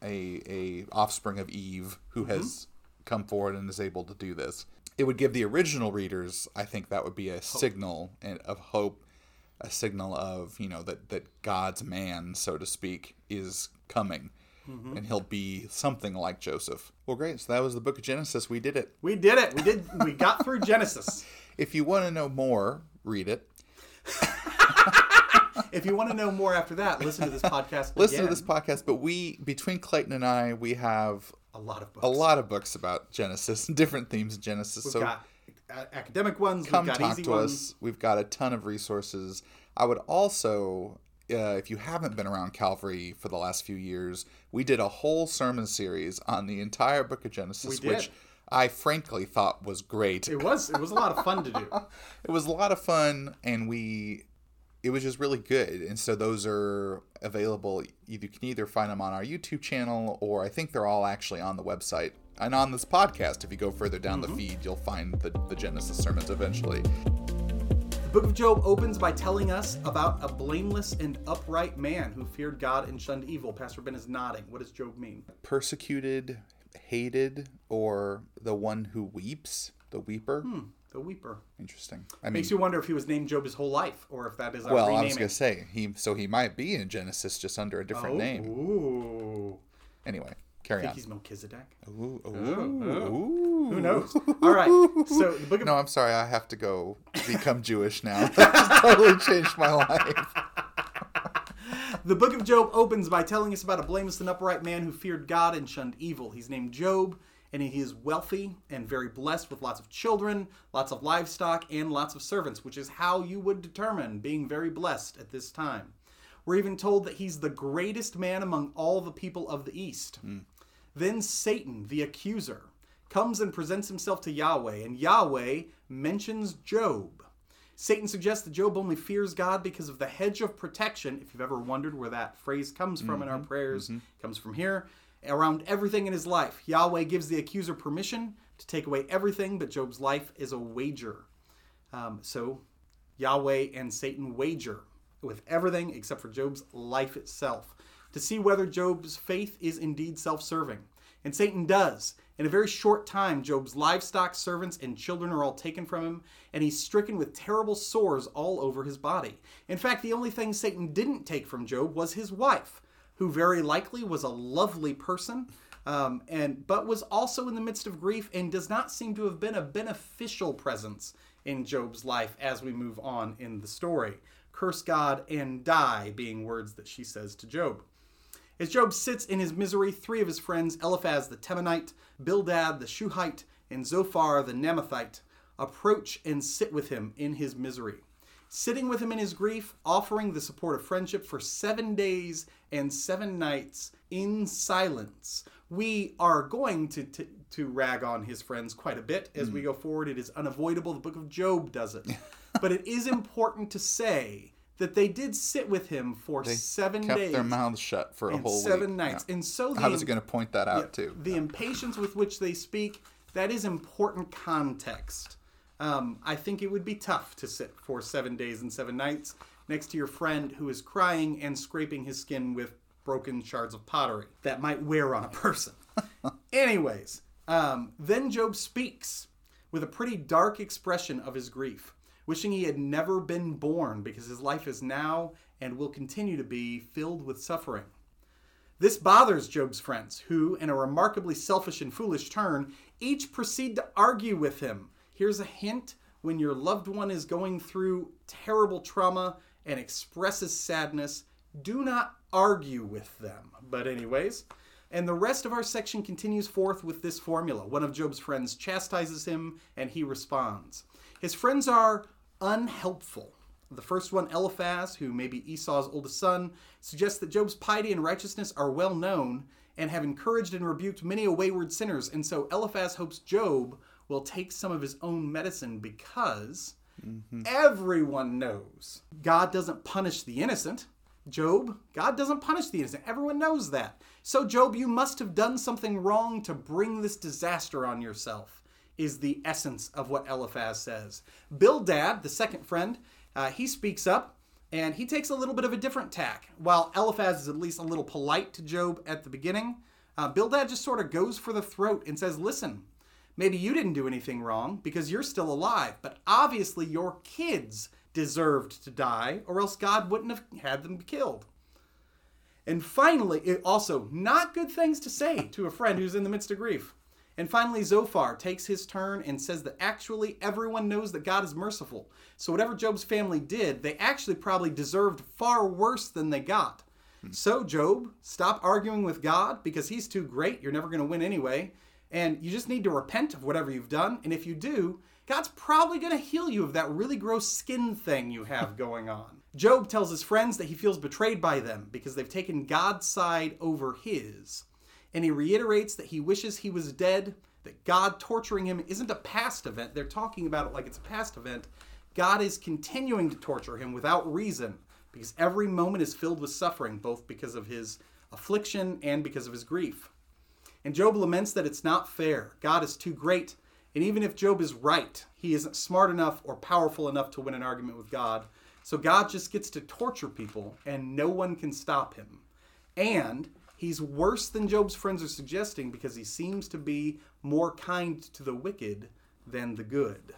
S1: a a offspring of Eve who mm-hmm. has come forward and is able to do this. it would give the original readers, I think that would be a signal and of hope, a signal of, you know, that, that God's man, so to speak, is coming. Mm-hmm. And he'll be something like Joseph. Well, great. So that was the book of Genesis. We did it.
S2: We did it. We did. We got through Genesis.
S1: If you want to know more, read it.
S2: If you want to know more after that, listen to this podcast.
S1: Listen
S2: again.
S1: to this podcast. But we, between Clayton and I, we have
S2: A lot of books.
S1: a lot of books about Genesis, and different themes of Genesis.
S2: We've
S1: so
S2: got academic ones.
S1: come
S2: we've got
S1: talk
S2: easy
S1: to
S2: ones.
S1: us. We've got a ton of resources. I would also, uh, if you haven't been around Calvary for the last few years, we did a whole sermon series on the entire book of Genesis, which I frankly thought was great.
S2: It was. It was a lot of fun to do.
S1: It was a lot of fun, and we. It was just really good, and so those are available. You can either find them on our YouTube channel, or I think they're all actually on the website and on this podcast. If you go further down
S2: Mm-hmm.
S1: the feed, you'll find the, the Genesis sermons eventually.
S2: The book of Job opens by telling us about a blameless and upright man who feared God and shunned evil. Pastor Ben is nodding. What does Job mean?
S1: persecuted, hated, or the one who weeps, the weeper.
S2: The weeper.
S1: Interesting. I mean,
S2: Makes you wonder if he was named Job his whole life, or if that is
S1: well, I was gonna say he, so he might be in Genesis just under a different
S2: oh,
S1: name.
S2: Ooh.
S1: Anyway, carry
S2: I think
S1: on.
S2: he's Melchizedek.
S1: Ooh, oh, oh. ooh,
S2: Who
S1: ooh.
S2: knows? All right. So the book of
S1: No, I'm sorry. I have to go become Jewish now. That just totally changed my life.
S2: The book of Job opens by telling us about a blameless and upright man who feared God and shunned evil. He's named Job, and he is wealthy and very blessed with lots of children, lots of livestock, and lots of servants, which is how you would determine being very blessed at this time. We're even told that he's the greatest man among all the people of the East. Hmm. Then Satan, the accuser, comes and presents himself to Yahweh, and Yahweh mentions Job. Satan suggests that Job only fears God because of the hedge of protection. If you've ever wondered where that phrase comes from in our mm-hmm. prayers, it comes from here. Around everything in his life, Yahweh gives the accuser permission to take away everything, but Job's life is a wager. Um, so Yahweh and Satan wager with everything except for Job's life itself to see whether Job's faith is indeed self serving. And Satan does. In a very short time, Job's livestock, servants, and children are all taken from him, and he's stricken with terrible sores all over his body. In fact, the only thing Satan didn't take from Job was his wife, who very likely was a lovely person, um, and but was also in the midst of grief and does not seem to have been a beneficial presence in Job's life as we move on in the story. Curse God and die being words that she says to Job. As Job sits in his misery, three of his friends, Eliphaz the Temanite, Bildad the Shuhite, and Zophar the Naamathite, approach and sit with him in his misery. Sitting with him in his grief, offering the support of friendship for seven days and seven nights in silence. We are going to, to, to rag on his friends quite a bit as we hmm. go forward. It is unavoidable. The book of Job does it. but it is important to say that they did sit with him for seven
S1: Kept
S2: days
S1: their mouths shut for a whole
S2: seven
S1: week.
S2: nights.
S1: Yeah.
S2: And so the,
S1: I was going to point that out too.
S2: the impatience with which they speak, that is important context. Um, I think it would be tough to sit for seven days and seven nights next to your friend who is crying and scraping his skin with broken shards of pottery that might wear on a person. Anyways, um, then Job speaks with a pretty dark expression of his grief, wishing he had never been born because his life is now and will continue to be filled with suffering. This bothers Job's friends, who, in a remarkably selfish and foolish turn, each proceed to argue with him. Here's a hint when your loved one is going through terrible trauma and expresses sadness, do not argue with them. But, anyways, and the rest of our section continues forth with this formula. One of Job's friends chastises him, and he responds. His friends are unhelpful. The first one, Eliphaz, who may be Esau's oldest son, suggests that Job's piety and righteousness are well known and have encouraged and rebuked many a wayward sinners. And so Eliphaz hopes Job will take some of his own medicine because mm-hmm. everyone knows God doesn't punish the innocent. Job, God doesn't punish the innocent. Everyone knows that. So, Job, you must have done something wrong to bring this disaster on yourself, is the essence of what Eliphaz says. Bildad, the second friend, uh, he speaks up and he takes a little bit of a different tack. While Eliphaz is at least a little polite to Job at the beginning, uh, Bildad just sort of goes for the throat and says, Listen, Maybe you didn't do anything wrong because you're still alive, but obviously your kids deserved to die, or else God wouldn't have had them killed. And finally, also, not good things to say to a friend who's in the midst of grief. And finally, Zophar takes his turn and says that actually everyone knows that God is merciful. So whatever Job's family did, they actually probably deserved far worse than they got. Hmm. So, Job, stop arguing with God because he's too great. You're never going to win anyway. And you just need to repent of whatever you've done. And if you do, God's probably going to heal you of that really gross skin thing you have going on. Job tells his friends that he feels betrayed by them because they've taken God's side over his. And he reiterates that he wishes he was dead, that God torturing him isn't a past event. They're talking about it like it's a past event. God is continuing to torture him without reason because every moment is filled with suffering, both because of his affliction and because of his grief. And Job laments that it's not fair. God is too great. And even if Job is right, he isn't smart enough or powerful enough to win an argument with God. So God just gets to torture people and no one can stop him. And he's worse than Job's friends are suggesting because he seems to be more kind to the wicked than the good.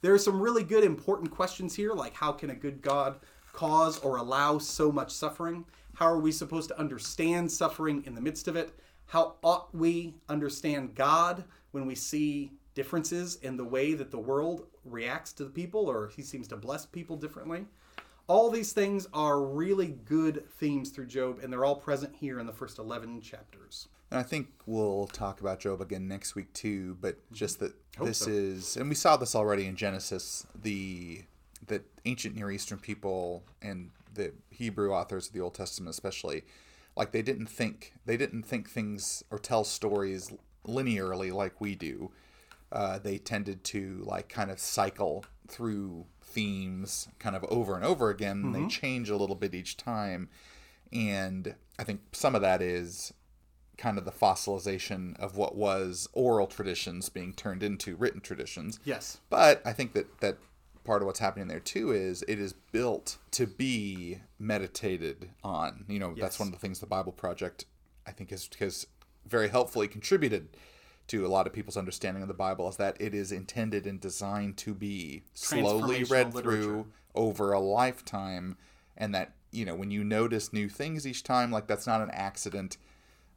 S2: There are some really good important questions here, like how can a good God cause or allow so much suffering? How are we supposed to understand suffering in the midst of it? How ought we understand God when we see differences in the way that the world reacts to the people or he seems to bless people differently? All these things are really good themes through Job, and they're all present here in the first 11 chapters.
S1: And I think we'll talk about Job again next week too, but just that
S2: Hope
S1: this
S2: so.
S1: is and we saw this already in Genesis, the that ancient Near Eastern people and the Hebrew authors of the Old Testament especially, like they didn't think they didn't think things or tell stories linearly like we do. Uh, they tended to like kind of cycle through themes kind of over and over again. and They mm-hmm. change a little bit each time, and I think some of that is kind of the fossilization of what was oral traditions being turned into written traditions.
S2: Yes.
S1: But I think that that part of what's happening there too is it is built to be meditated on. You know, that's one of the things the Bible Project I think has has very helpfully contributed to a lot of people's understanding of the Bible is that it is intended and designed to be slowly read
S2: literature.
S1: through over a lifetime and that you know when you notice new things each time like that's not an accident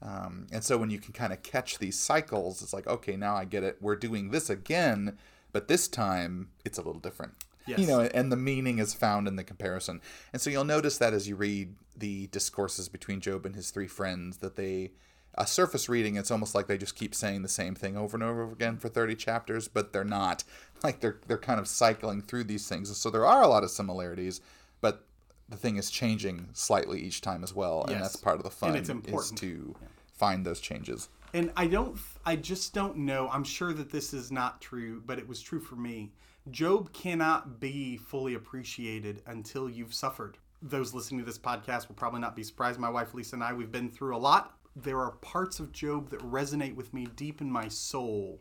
S1: um, and so when you can kind of catch these cycles, it's like, okay, now I get it. We're doing this again, but this time it's a little different.
S2: Yes.
S1: You know, and the meaning is found in the comparison. And so you'll notice that as you read the discourses between Job and his three friends, that they, a surface reading, it's almost like they just keep saying the same thing over and over again for 30 chapters, but they're not. Like they're, they're kind of cycling through these things. So there are a lot of similarities, but the thing is changing slightly each time as well. And that's part of the fun
S2: And it's
S1: is
S2: important.
S1: to find those changes.
S2: And I don't, I just don't know. I'm sure that this is not true, but it was true for me. Job cannot be fully appreciated until you've suffered. Those listening to this podcast will probably not be surprised. My wife Lisa and I, we've been through a lot. There are parts of Job that resonate with me deep in my soul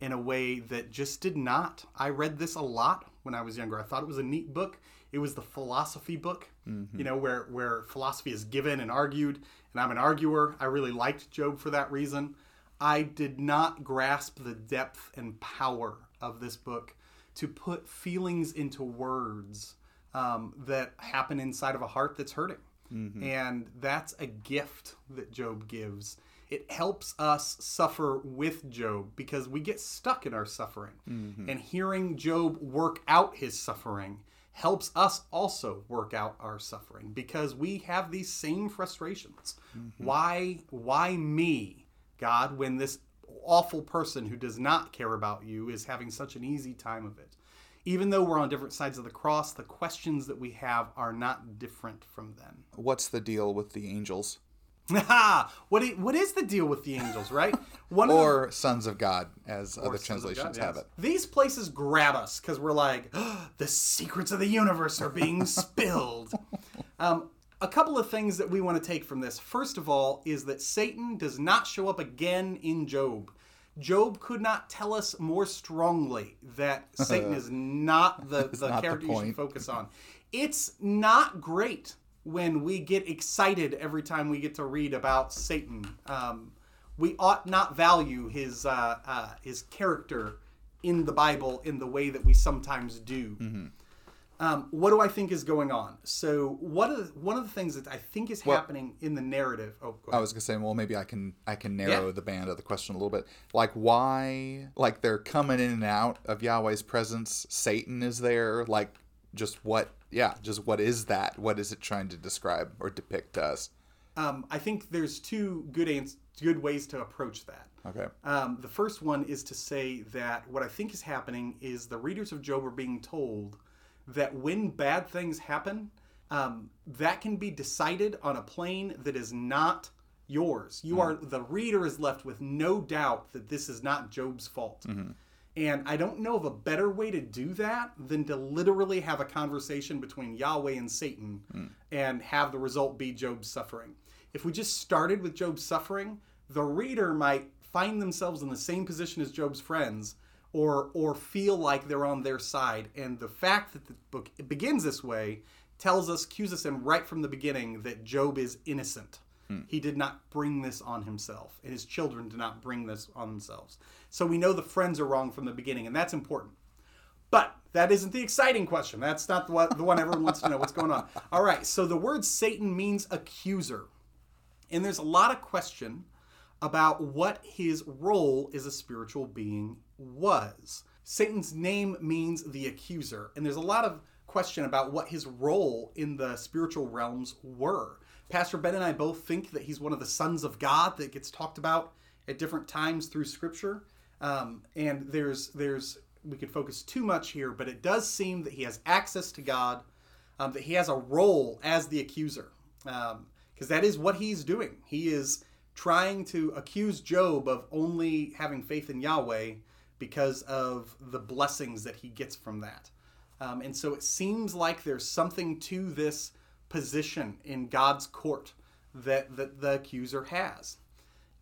S2: in a way that just did not. I read this a lot when I was younger. I thought it was a neat book. It was the philosophy book, you know, where where philosophy is given and argued, and I'm an arguer. I really liked Job for that reason. I did not grasp the depth and power of this book to put feelings into words um, that happen inside of a heart that's hurting. Mm-hmm. And that's a gift that Job gives. It helps us suffer with Job because we get stuck in our suffering. Mm-hmm. And hearing Job work out his suffering helps us also work out our suffering because we have these same frustrations. Mm-hmm. Why why me, God, when this awful person who does not care about you is having such an easy time of it? Even though we're on different sides of the cross, the questions that we have are not different from then.
S1: What's the deal with the angels
S2: Ha! What is the deal with the angels, right? One of the-
S1: or sons of God, as other translations
S2: God,
S1: have
S2: yes.
S1: it?
S2: These places grab us because we're like, the secrets of the universe are being spilled. um, a couple of things that we want to take from this. First of all, is that Satan does not show up again in Job. Job could not tell us more strongly that Satan is not the, the
S1: not the
S2: character you should focus on. It's not great when we get excited every time we get to read about Satan. Um, we ought not value his uh, uh, his character in the Bible in the way that we sometimes do. Um, what do I think is going on? So, what are the, one of the things that I think is happening in the narrative? Oh,
S1: I was gonna say, well, maybe I can I can narrow
S2: Yeah.
S1: the band of the question a little bit. Like, why? Like, they're coming in and out of Yahweh's presence. Satan is there. Like, just what? Yeah, just what is that? What is it trying to describe or depict to us?
S2: um, I think there's two good ans- good ways to approach that.
S1: Okay.
S2: Um, the first one is to say that what I think is happening is the readers of Job are being told that when bad things happen, um, that can be decided on a plane that is not yours. You are the reader is left with no doubt that this is not Job's fault. And I don't know of a better way to do that than to literally have a conversation between Yahweh and Satan and have the result be Job's suffering. If we just started with Job's suffering, the reader might find themselves in the same position as Job's friends or or feel like they're on their side. And the fact that the book begins this way tells us, cues us in right from the beginning that Job is innocent. Hmm. He did not bring this on himself, and his children did not bring this on themselves. So we know the friends are wrong from the beginning, and that's important. But that isn't the exciting question. That's not the one, the one everyone wants to know what's going on. All right, so the word Satan means accuser. And there's a lot of question about what his role as a spiritual being was. Satan's name means the accuser, and there's a lot of question about what his role in the spiritual realms were. Pastor Ben and I both think that he's one of the sons of God that gets talked about at different times through Scripture. Um, and there's there's we could focus too much here, but it does seem that he has access to God, um, that he has a role as the accuser, because that is what he's doing. He is trying to accuse Job of only having faith in Yahweh because of the blessings that he gets from that. Um, and so it seems like there's something to this position in God's court that, that the accuser has.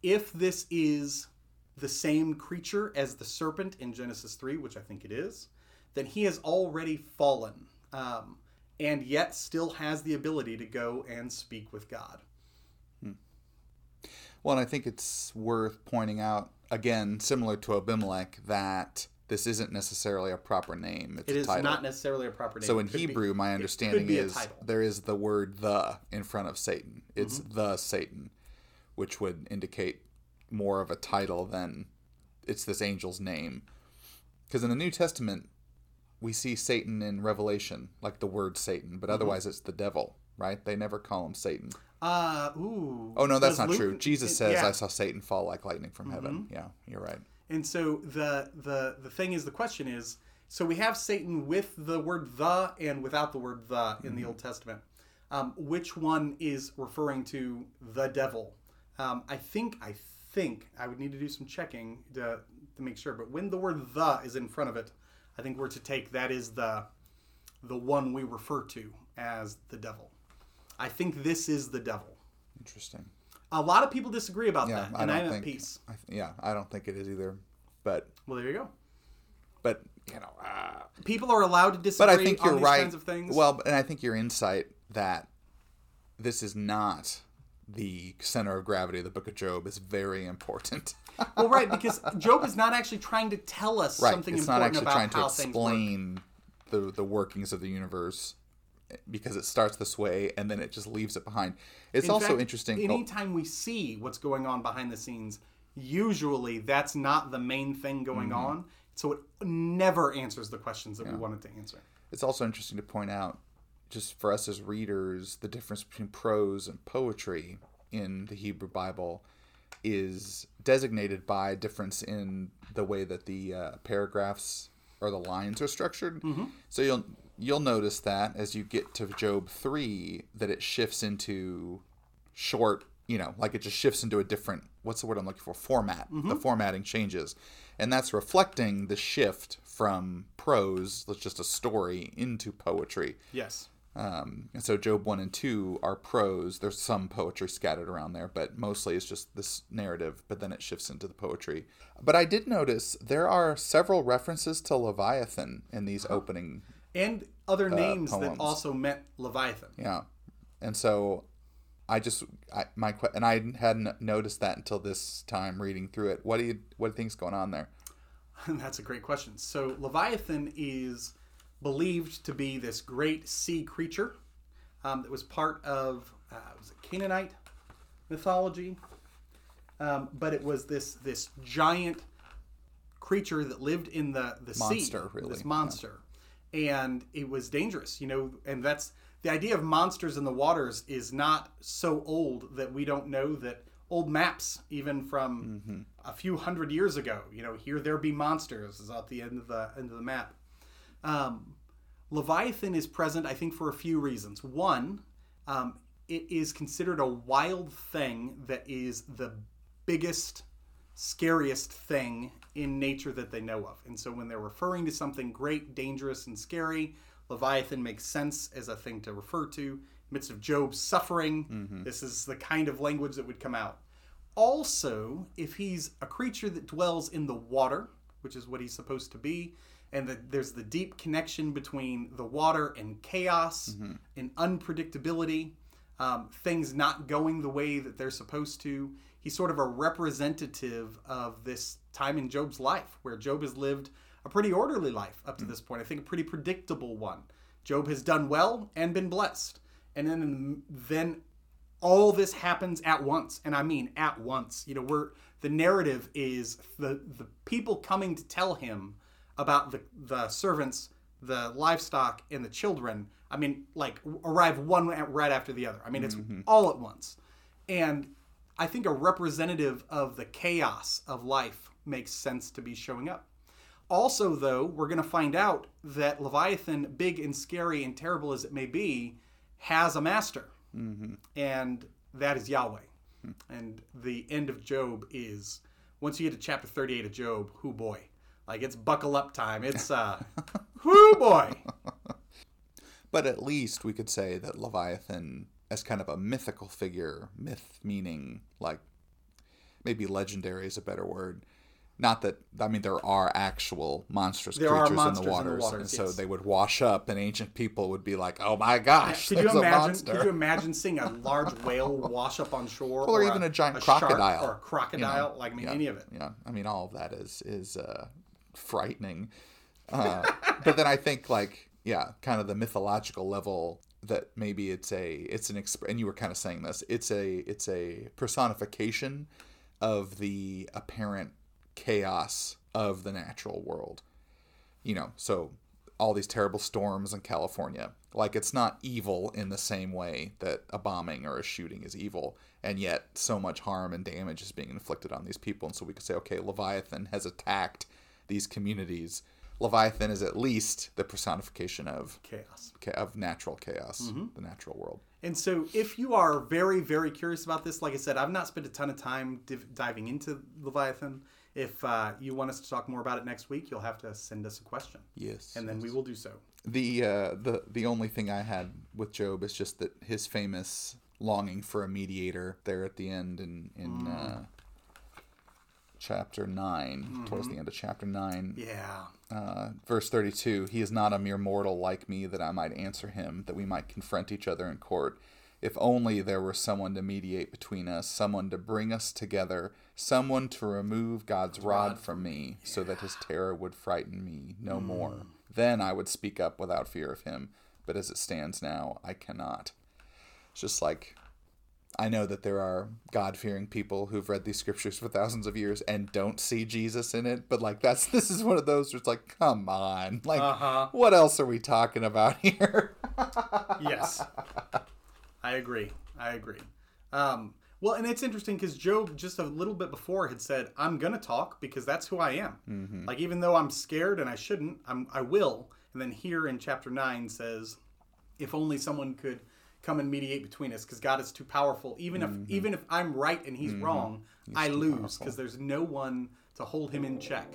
S2: If this is the same creature as the serpent in Genesis 3, which I think it is, then he has already fallen um, and yet still has the ability to go and speak with God.
S1: Well, and I think it's worth pointing out again, similar to Abimelech, that this isn't necessarily a proper name. It's
S2: It
S1: a
S2: is
S1: title.
S2: not necessarily a proper name.
S1: So in
S2: could be-
S1: Hebrew, my understanding
S2: could be a
S1: is there is the word "the" in front of Satan. It's
S2: Mm-hmm.
S1: the Satan, which would indicate more of a title than it's this angel's name. Because in the New Testament, we see Satan in Revelation, like the word Satan,
S2: Mm-hmm.
S1: but otherwise it's the devil, right? They never call him Satan.
S2: Uh, ooh.
S1: Oh no, that's not
S2: Luke-
S1: true. Jesus
S2: it-
S1: says,
S2: yeah. Mm-hmm.
S1: "I saw Satan fall like lightning from heaven." Yeah, you're right.
S2: And so the the the thing is, the question is, so we have Satan with the word the and without the word the in the Old Testament. Um, which one is referring to the devil? Um, I think I think I would need to do some checking to to make sure. But when the word the is in front of it, I think we're to take that is the the one we refer to as the devil. I think this is the devil.
S1: Interesting.
S2: A lot of people disagree about
S1: Yeah,
S2: that,
S1: I
S2: and I'm
S1: think.
S2: at peace.
S1: I th- yeah, I don't think it is either. But
S2: Well, there you go.
S1: but you know, uh,
S2: People are allowed to disagree
S1: but I think you're right.
S2: kinds of things.
S1: Well, and I think your insight that this is not the center of gravity of the Book of Job is very important.
S2: well, right, because Job is not actually trying to tell us
S1: right,
S2: something
S1: it's not
S2: important
S1: actually
S2: about
S1: trying to
S2: how things work.
S1: explain the the workings of the universe because it starts this way and then it just leaves it behind. It's
S2: In
S1: also
S2: fact,
S1: interesting. oh,
S2: Anytime we see what's going on behind the scenes, usually that's not the main thing going
S1: Mm-hmm.
S2: on. So it never answers the questions that we wanted to answer.
S1: It's also interesting to point out, just for us as readers, the difference between prose and poetry in the Hebrew Bible is designated by a difference in the way that the uh, paragraphs or the lines are structured. So you'll you'll notice that as you get to Job three, that it shifts into short. You know, like it just shifts into a different what's the word I'm looking for format. The formatting changes, and that's reflecting the shift from prose, that's just a story, into poetry.
S2: Yes.
S1: Um, and so Job 1 and 2 are prose. There's some poetry scattered around there, but mostly it's just this narrative, but then it shifts into the poetry. But I did notice there are several references to Leviathan in these opening.
S2: And other names that
S1: Uh,
S2: also meant Leviathan.
S1: Yeah. And so I just I, my and I hadn't noticed that until this time reading through it. What do you what do you think's going on there?
S2: That's a great question. So Leviathan is believed to be this great sea creature um, that was part of uh, was it Canaanite mythology, um, but it was this this giant creature that lived in the the sea.
S1: Monster, really,
S2: This monster, and it was dangerous. You know, and that's the idea of monsters in the waters is not so old that we don't know that old maps, even from a few hundred years ago, you know, here there be monsters is at the end of the end of the map. Um, Leviathan is present, I think, for a few reasons. One, um, it is considered a wild thing that is the biggest, scariest thing in nature that they know of. And so when they're referring to something great, dangerous, and scary, Leviathan makes sense as a thing to refer to. In the midst of Job's suffering, this is the kind of language that would come out. Also, if he's a creature that dwells in the water, which is what he's supposed to be, and that there's the deep connection between the water and chaos and unpredictability, um, things not going the way that they're supposed to. He's sort of a representative of this time in Job's life, where Job has lived a pretty orderly life up to mm. this point. I think a pretty predictable one. Job has done well and been blessed, and then then all this happens at once and i mean at once. You know we're the narrative is the the people coming to tell him about the the servants the livestock and the children i mean like arrive one right after the other. I mean it's mm-hmm. all at once. And i think a representative of the chaos of life makes sense to be showing up also though we're going to find out that leviathan big and scary and terrible as it may be has a master and that is Yahweh. And the end of Job is once you get to chapter 38 of Job, who boy. Like it's buckle up time. It's uh whoo boy.
S1: But at least we could say that Leviathan, as kind of a mythical figure, myth meaning like maybe legendary is a better word. Not that I mean there are actual monstrous
S2: There
S1: creatures
S2: monsters
S1: in
S2: in
S1: the
S2: the
S1: waters,
S2: waters,
S1: and so
S2: yes.
S1: they would wash up, and ancient people would be like, "Oh my gosh,
S2: Could you
S1: there's a
S2: imagine
S1: monster!"
S2: could you imagine seeing a large whale wash up on shore?
S1: or even a giant
S2: shark
S1: crocodile.
S2: or a crocodile. like I mean
S1: yeah,
S2: any of it.
S1: Yeah, I mean all of that is is uh, frightening. Uh, but then I think like yeah, kind of the mythological level that maybe it's a it's an exp- and you were kind of saying this it's a it's a personification of the apparent chaos of the natural world. You know, so all these terrible storms in California. Like it's not evil in the same way that a bombing or a shooting is evil, and yet so much harm and damage is being inflicted on these people. And so we could say, okay, Leviathan has attacked these communities. Leviathan is at least the personification of
S2: Chaos.
S1: of natural chaos, the natural world.
S2: And so, if you are very, very curious about this, like I said, I've not spent a ton of time div- diving into Leviathan. If uh, you want us to talk more about it next week, you'll have to send us a question,
S1: Yes.
S2: and then we will do so.
S1: The uh, the the only thing I had with Job is just that his famous longing for a mediator there at the end in in uh, chapter 9 towards the end of chapter nine,
S2: Yeah.
S1: uh, verse thirty two. He is not a mere mortal like me that I might answer him, that we might confront each other in court. If only there were someone to mediate between us, someone to bring us together, someone to remove God's rod from me, so that his terror would frighten me no more. Then I would speak up without fear of him, but as it stands now, I cannot. It's just like I know that there are God fearing people who've read these scriptures for thousands of years and don't see Jesus in it, but like that's this is one of those where it's like, come on. Like
S2: Uh-huh.
S1: what else are we talking about here?
S2: Yes. I agree. I agree. Um, well, and it's interesting because Job just a little bit before had said, "I'm gonna talk because that's who I am." Like even though I'm scared and I shouldn't, I'm I will. And then here in chapter nine says, "If only someone could come and mediate between us, because God is too powerful. Even if mm-hmm. even if I'm right and He's mm-hmm. wrong, I lose because there's no one to hold Him in check,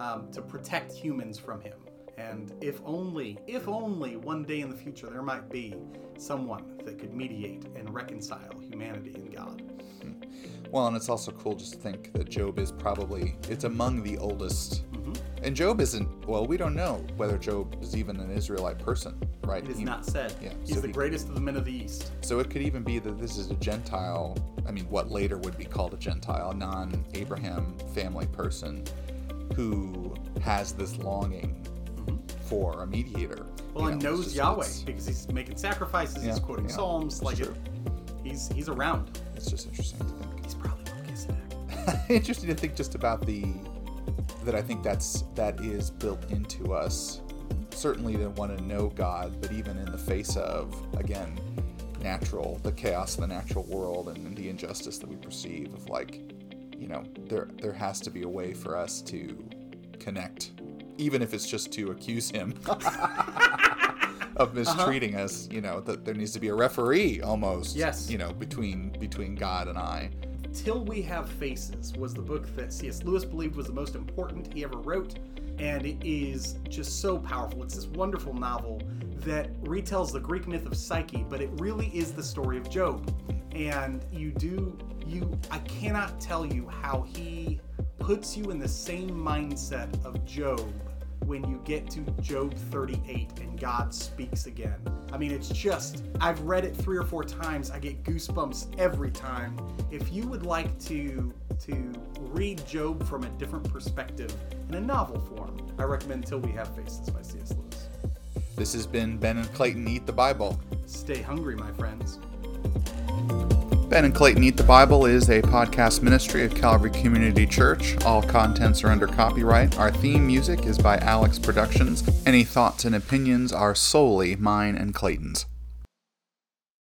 S2: um, to protect humans from Him." And if only, if only one day in the future there might be someone that could mediate and reconcile humanity and God. Hmm.
S1: Well, and it's also cool just to think that Job is probably it's among the oldest And Job isn't, well, we don't know whether Job is even an Israelite person, right?
S2: It is
S1: He-
S2: not said.
S1: yeah,
S2: He's
S1: so
S2: the
S1: he-
S2: greatest of the men of the East.
S1: So it could even be that this is a Gentile, I mean, what later would be called a Gentile, non Abraham family person who has this longing for a mediator.
S2: Mm-hmm. Well, and
S1: know,
S2: knows
S1: just-
S2: Yahweh because he's making sacrifices,
S1: Yeah,
S2: he's quoting
S1: yeah,
S2: Psalms. Like, it, he's he's around.
S1: it's just interesting to think.
S2: He's probably Melchizedek.
S1: interesting to think just about the that I think that's that is built into us. Certainly to want to know God, but even in the face of again natural the chaos of the natural world and the injustice that we perceive of like you know there there has to be a way for us to connect even if it's just to accuse him of uh-huh. mistreating us you know that there needs to be a referee almost
S2: Yes.
S1: you know between between God and I
S2: Till We Have Faces was the book that C.S. Lewis believed was the most important he ever wrote, and it is just so powerful. It's this wonderful novel that retells the Greek myth of Psyche, but it really is the story of Job. And you do, you, I cannot tell you how he puts you in the same mindset of Job when you get to Job 38 and God speaks again. I mean, it's just, I've read it three or four times. I get goosebumps every time. If you would like to to read Job from a different perspective in a novel form, I recommend Till We Have Faces by C.S. Lewis.
S1: This has been Ben and Clayton Eat the Bible.
S2: Stay hungry, my friends.
S1: Ben and Clayton Eat the Bible is a podcast ministry of Calvary Community Church. All contents are under copyright. Our theme music is by Alex Productions. Any thoughts and opinions are solely mine and Clayton's.